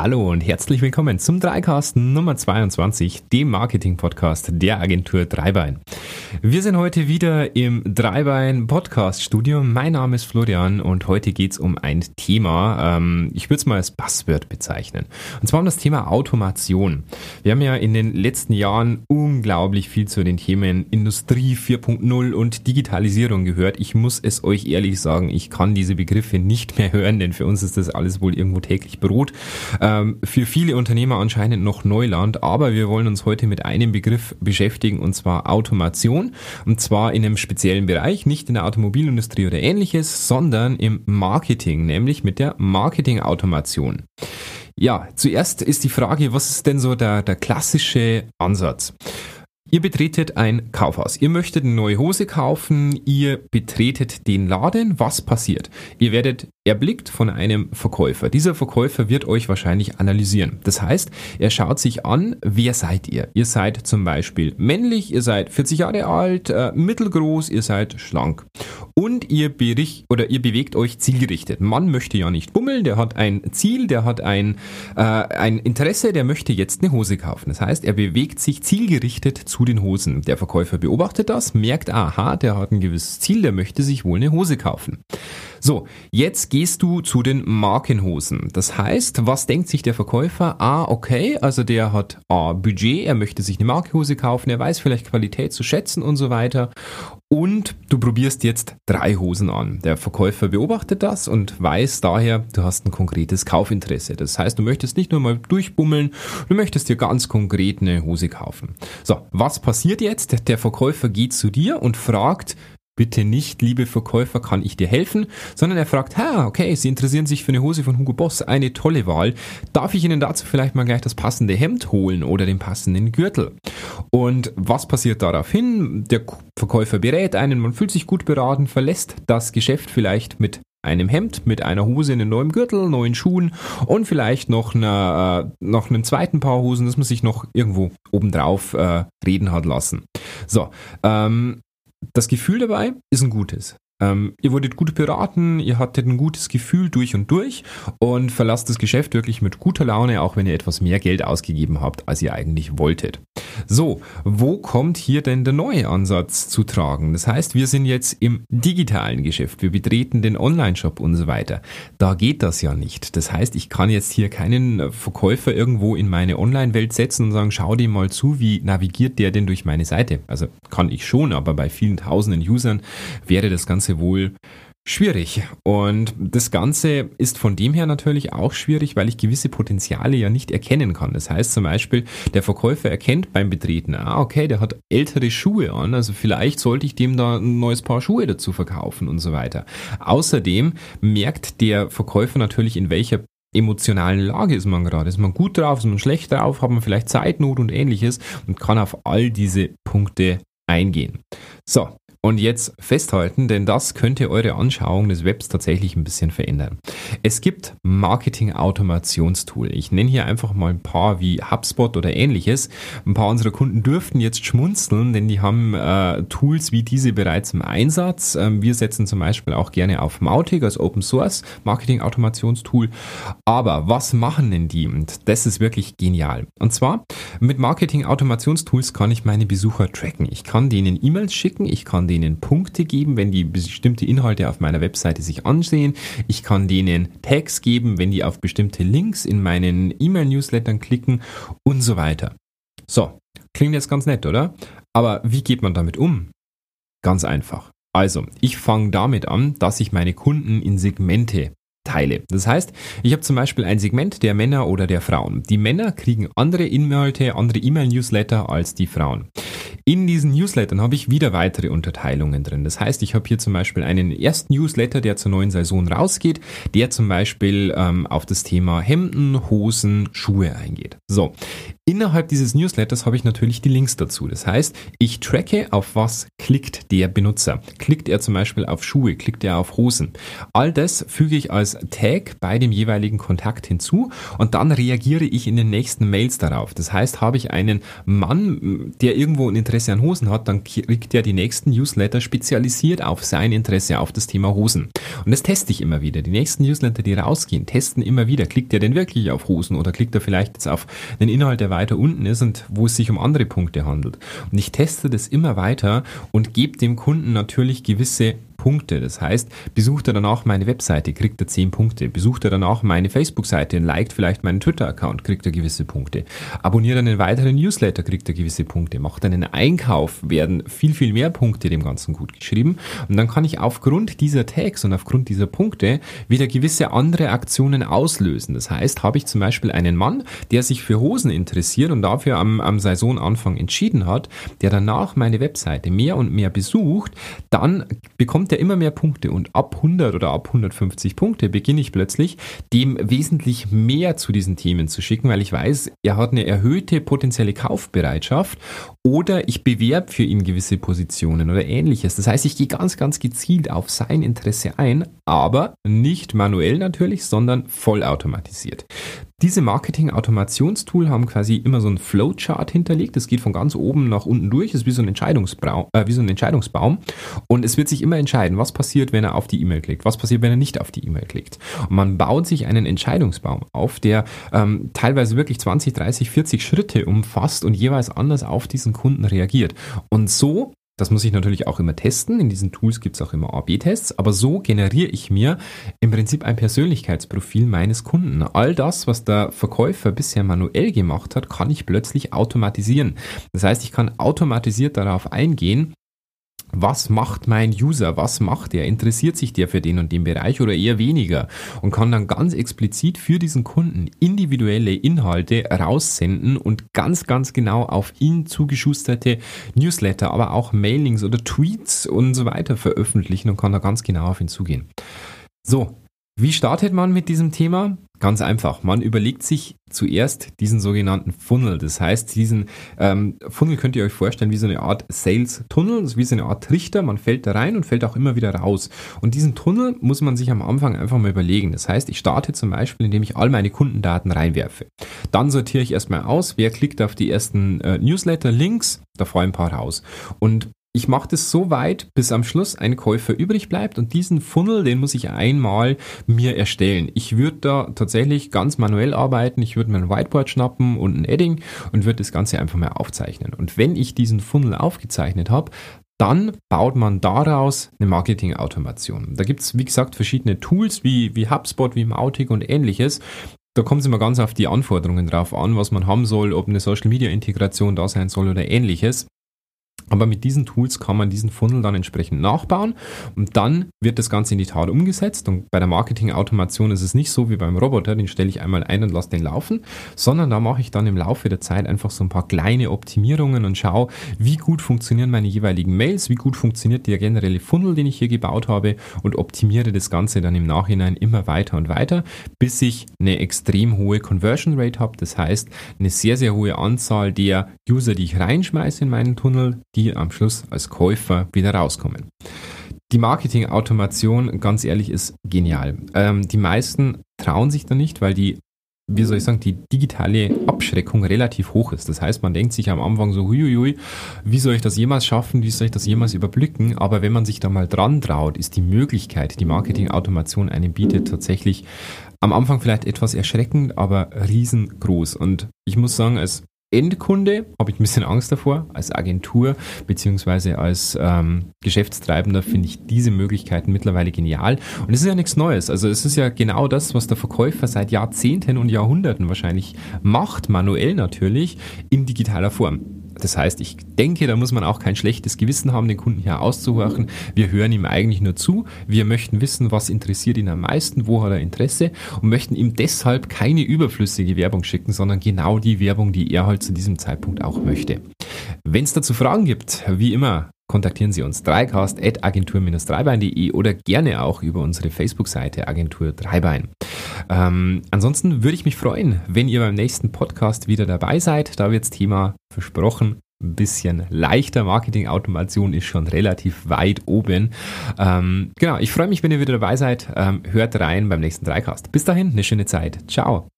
Hallo und herzlich willkommen zum Dreicast Nummer 22, dem Marketing-Podcast der Agentur Dreibein. Wir sind heute wieder im Dreibein Podcast Studio. Mein Name ist Florian und heute geht es um ein Thema, ähm, ich würde es mal als Buzzword bezeichnen. Und zwar um das Thema Automation. Wir haben ja in den letzten Jahren unglaublich viel zu den Themen Industrie 4.0 und Digitalisierung gehört. Ich muss es euch ehrlich sagen, ich kann diese Begriffe nicht mehr hören, denn für uns ist das alles wohl irgendwo täglich Brot. Ähm, für viele Unternehmer anscheinend noch Neuland, aber wir wollen uns heute mit einem Begriff beschäftigen und zwar Automation. Und zwar in einem speziellen Bereich, nicht in der Automobilindustrie oder ähnliches, sondern im Marketing, nämlich mit der Marketing-Automation. Ja, zuerst ist die Frage, was ist denn so der, der klassische Ansatz? Ihr betretet ein Kaufhaus. Ihr möchtet eine neue Hose kaufen. Ihr betretet den Laden. Was passiert? Ihr werdet erblickt von einem Verkäufer. Dieser Verkäufer wird euch wahrscheinlich analysieren. Das heißt, er schaut sich an, wer seid ihr? Ihr seid zum Beispiel männlich, ihr seid 40 Jahre alt, äh, mittelgroß, ihr seid schlank. Und ihr bericht oder ihr bewegt euch zielgerichtet. Man möchte ja nicht bummeln, der hat ein Ziel, der hat ein, äh, ein Interesse, der möchte jetzt eine Hose kaufen. Das heißt, er bewegt sich zielgerichtet zu den Hosen. Der Verkäufer beobachtet das, merkt, aha, der hat ein gewisses Ziel, der möchte sich wohl eine Hose kaufen. So, jetzt gehst du zu den Markenhosen. Das heißt, was denkt sich der Verkäufer? Ah, okay, also der hat A, Budget, er möchte sich eine Markenhose kaufen, er weiß vielleicht Qualität zu schätzen und so weiter. Und du probierst jetzt drei Hosen an. Der Verkäufer beobachtet das und weiß daher, du hast ein konkretes Kaufinteresse. Das heißt, du möchtest nicht nur mal durchbummeln, du möchtest dir ganz konkret eine Hose kaufen. So, was passiert jetzt? Der Verkäufer geht zu dir und fragt, bitte nicht, liebe Verkäufer, kann ich dir helfen, sondern er fragt, ha, okay, Sie interessieren sich für eine Hose von Hugo Boss, eine tolle Wahl. Darf ich Ihnen dazu vielleicht mal gleich das passende Hemd holen oder den passenden Gürtel? Und was passiert daraufhin? Der Verkäufer berät einen, man fühlt sich gut beraten, verlässt das Geschäft vielleicht mit einem Hemd, mit einer Hose in einem neuen Gürtel, neuen Schuhen und vielleicht noch, einer, äh, noch einem zweiten Paar Hosen, das man sich noch irgendwo obendrauf äh, reden hat lassen. So, ähm, das Gefühl dabei ist ein gutes. Ähm, ihr wurdet gut beraten, ihr hattet ein gutes Gefühl durch und durch und verlasst das Geschäft wirklich mit guter Laune, auch wenn ihr etwas mehr Geld ausgegeben habt, als ihr eigentlich wolltet. So, wo kommt hier denn der neue Ansatz zu tragen? Das heißt, wir sind jetzt im digitalen Geschäft, wir betreten den Online-Shop und so weiter. Da geht das ja nicht. Das heißt, ich kann jetzt hier keinen Verkäufer irgendwo in meine Online-Welt setzen und sagen, schau dir mal zu, wie navigiert der denn durch meine Seite? Also kann ich schon, aber bei vielen tausenden Usern wäre das Ganze wohl schwierig. Und das Ganze ist von dem her natürlich auch schwierig, weil ich gewisse Potenziale ja nicht erkennen kann. Das heißt zum Beispiel, der Verkäufer erkennt beim Betreten, ah, okay, der hat ältere Schuhe an, also vielleicht sollte ich dem da ein neues Paar Schuhe dazu verkaufen und so weiter. Außerdem merkt der Verkäufer natürlich, in welcher emotionalen Lage ist man gerade. Ist man gut drauf, ist man schlecht drauf, hat man vielleicht Zeitnot und ähnliches und kann auf all diese Punkte eingehen. So, und jetzt festhalten, denn das könnte eure Anschauung des Webs tatsächlich ein bisschen verändern. Es gibt Marketing-Automationstool. Ich nenne hier einfach mal ein paar wie HubSpot oder ähnliches. Ein paar unserer Kunden dürften jetzt schmunzeln, denn die haben äh, Tools wie diese bereits im Einsatz. Ähm, wir setzen zum Beispiel auch gerne auf Mautic als Open Source Marketing-Automationstool. Aber was machen denn die? Und das ist wirklich genial. Und zwar mit Marketing-Automationstools kann ich meine Besucher tracken. Ich kann denen E-Mails schicken, ich kann denen Punkte geben, wenn die bestimmte Inhalte auf meiner Webseite sich ansehen. Ich kann denen Tags geben, wenn die auf bestimmte Links in meinen E-Mail-Newslettern klicken und so weiter. So, klingt jetzt ganz nett, oder? Aber wie geht man damit um? Ganz einfach. Also, ich fange damit an, dass ich meine Kunden in Segmente teile. Das heißt, ich habe zum Beispiel ein Segment der Männer oder der Frauen. Die Männer kriegen andere Inhalte, andere E-Mail-Newsletter als die Frauen. In diesen Newslettern habe ich wieder weitere Unterteilungen drin. Das heißt, ich habe hier zum Beispiel einen ersten Newsletter, der zur neuen Saison rausgeht, der zum Beispiel ähm, auf das Thema Hemden, Hosen, Schuhe eingeht. So, innerhalb dieses Newsletters habe ich natürlich die Links dazu. Das heißt, ich tracke, auf was klickt der Benutzer. Klickt er zum Beispiel auf Schuhe, klickt er auf Hosen. All das füge ich als Tag bei dem jeweiligen Kontakt hinzu und dann reagiere ich in den nächsten Mails darauf. Das heißt, habe ich einen Mann, der irgendwo ein Interesse Interesse an Hosen hat, dann kriegt er die nächsten Newsletter spezialisiert auf sein Interesse auf das Thema Hosen. Und das teste ich immer wieder. Die nächsten Newsletter, die rausgehen, testen immer wieder. Klickt er denn wirklich auf Hosen oder klickt er vielleicht jetzt auf den Inhalt, der weiter unten ist und wo es sich um andere Punkte handelt. Und ich teste das immer weiter und gebe dem Kunden natürlich gewisse Punkte. Das heißt, besucht er danach meine Webseite, kriegt er 10 Punkte. Besucht er danach meine Facebook-Seite und liked vielleicht meinen Twitter-Account, kriegt er gewisse Punkte. Abonniert einen weiteren Newsletter, kriegt er gewisse Punkte. Macht einen Einkauf, werden viel, viel mehr Punkte dem Ganzen gut geschrieben. Und dann kann ich aufgrund dieser Tags und aufgrund dieser Punkte wieder gewisse andere Aktionen auslösen. Das heißt, habe ich zum Beispiel einen Mann, der sich für Hosen interessiert und dafür am, am Saisonanfang entschieden hat, der danach meine Webseite mehr und mehr besucht, dann bekommt bekommt er immer mehr Punkte und ab 100 oder ab 150 Punkte beginne ich plötzlich, dem wesentlich mehr zu diesen Themen zu schicken, weil ich weiß, er hat eine erhöhte potenzielle Kaufbereitschaft oder ich bewerbe für ihn gewisse Positionen oder ähnliches. Das heißt, ich gehe ganz, ganz gezielt auf sein Interesse ein, aber nicht manuell natürlich, sondern vollautomatisiert. Diese Marketing-Automationstool haben quasi immer so ein Flowchart hinterlegt. Das geht von ganz oben nach unten durch, ist wie so ein, Entscheidungsbaum, äh, wie so ein Entscheidungsbaum. Und es wird sich immer entscheiden, was passiert, wenn er auf die E-Mail klickt, was passiert, wenn er nicht auf die E-Mail klickt. Und man baut sich einen Entscheidungsbaum auf, der ähm, teilweise wirklich 20, 30, 40 Schritte umfasst und jeweils anders auf diesen Kunden reagiert. Und so das muss ich natürlich auch immer testen. In diesen Tools gibt es auch immer A-B-Tests. Aber so generiere ich mir im Prinzip ein Persönlichkeitsprofil meines Kunden. All das, was der Verkäufer bisher manuell gemacht hat, kann ich plötzlich automatisieren. Das heißt, ich kann automatisiert darauf eingehen, was macht mein User, was macht er, interessiert sich der für den und den Bereich oder eher weniger? Und kann dann ganz explizit für diesen Kunden individuelle Inhalte raussenden und ganz, ganz genau auf ihn zugeschusterte Newsletter, aber auch Mailings oder Tweets und so weiter veröffentlichen und kann da ganz genau auf ihn zugehen. So, wie startet man mit diesem Thema? Ganz einfach. Man überlegt sich zuerst diesen sogenannten Funnel. Das heißt, diesen ähm, Funnel könnt ihr euch vorstellen wie so eine Art Sales-Tunnel, wie so eine Art Trichter. Man fällt da rein und fällt auch immer wieder raus. Und diesen Tunnel muss man sich am Anfang einfach mal überlegen. Das heißt, ich starte zum Beispiel, indem ich all meine Kundendaten reinwerfe. Dann sortiere ich erstmal aus, wer klickt auf die ersten äh, Newsletter-Links, da fallen ein paar raus. Und ich mache das so weit, bis am Schluss ein Käufer übrig bleibt und diesen Funnel, den muss ich einmal mir erstellen. Ich würde da tatsächlich ganz manuell arbeiten. Ich würde mir ein Whiteboard schnappen und ein Edding und würde das Ganze einfach mal aufzeichnen. Und wenn ich diesen Funnel aufgezeichnet habe, dann baut man daraus eine Marketing-Automation. Da gibt es, wie gesagt, verschiedene Tools wie, wie HubSpot, wie Mautic und ähnliches. Da kommt es immer ganz auf die Anforderungen drauf an, was man haben soll, ob eine Social-Media-Integration da sein soll oder ähnliches. Aber mit diesen Tools kann man diesen Funnel dann entsprechend nachbauen und dann wird das Ganze in die Tat umgesetzt. Und bei der Marketing-Automation ist es nicht so wie beim Roboter, den stelle ich einmal ein und lasse den laufen, sondern da mache ich dann im Laufe der Zeit einfach so ein paar kleine Optimierungen und schaue, wie gut funktionieren meine jeweiligen Mails, wie gut funktioniert der generelle Funnel, den ich hier gebaut habe und optimiere das Ganze dann im Nachhinein immer weiter und weiter, bis ich eine extrem hohe Conversion Rate habe. Das heißt, eine sehr, sehr hohe Anzahl der User, die ich reinschmeiße in meinen Tunnel, die am Schluss als Käufer wieder rauskommen. Die Marketing-Automation, ganz ehrlich, ist genial. Ähm, die meisten trauen sich da nicht, weil die, wie soll ich sagen, die digitale Abschreckung relativ hoch ist. Das heißt, man denkt sich am Anfang so, huiuiui, wie soll ich das jemals schaffen, wie soll ich das jemals überblicken? Aber wenn man sich da mal dran traut, ist die Möglichkeit, die Marketing-Automation einem bietet, tatsächlich am Anfang vielleicht etwas erschreckend, aber riesengroß. Und ich muss sagen, als Endkunde habe ich ein bisschen Angst davor. Als Agentur beziehungsweise als ähm, Geschäftstreibender finde ich diese Möglichkeiten mittlerweile genial. Und es ist ja nichts Neues. Also es ist ja genau das, was der Verkäufer seit Jahrzehnten und Jahrhunderten wahrscheinlich macht, manuell natürlich, in digitaler Form. Das heißt, ich denke, da muss man auch kein schlechtes Gewissen haben, den Kunden hier auszuhorchen. Wir hören ihm eigentlich nur zu. Wir möchten wissen, was interessiert ihn am meisten, wo hat er Interesse und möchten ihm deshalb keine überflüssige Werbung schicken, sondern genau die Werbung, die er halt zu diesem Zeitpunkt auch möchte. Wenn es dazu Fragen gibt, wie immer, kontaktieren Sie uns dreicast.agentur-dreibein.de oder gerne auch über unsere Facebook-Seite Agentur Dreibein. Ähm, ansonsten würde ich mich freuen, wenn ihr beim nächsten Podcast wieder dabei seid. Da wird das Thema versprochen ein bisschen leichter. Marketing-Automation ist schon relativ weit oben. Ähm, genau, ich freue mich, wenn ihr wieder dabei seid. Ähm, hört rein beim nächsten Dreicast. Bis dahin, eine schöne Zeit. Ciao.